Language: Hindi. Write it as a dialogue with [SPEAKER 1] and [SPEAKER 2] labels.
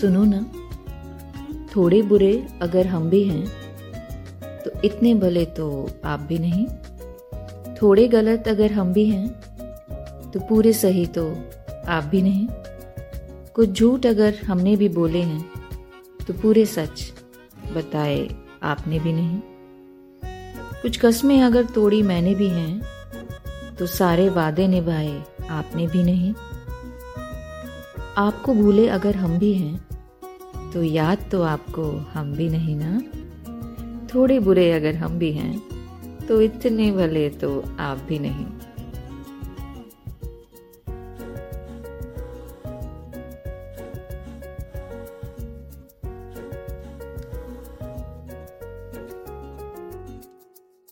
[SPEAKER 1] सुनो ना। थोड़े बुरे अगर हम भी हैं तो इतने भले तो आप भी नहीं। थोड़े गलत अगर हम भी हैं तो पूरे सही तो आप भी नहीं। कुछ झूठ अगर हमने भी बोले हैं तो पूरे सच बताए आपने भी नहीं। कुछ कस्में अगर तोड़ी मैंने भी हैं तो सारे वादे निभाए आपने भी नहीं। आपको भूले अगर हम भी हैं तो याद तो आपको हम भी नहीं ना? थोड़े बुरे अगर हम भी हैं तो इतने भले तो आप भी नहीं।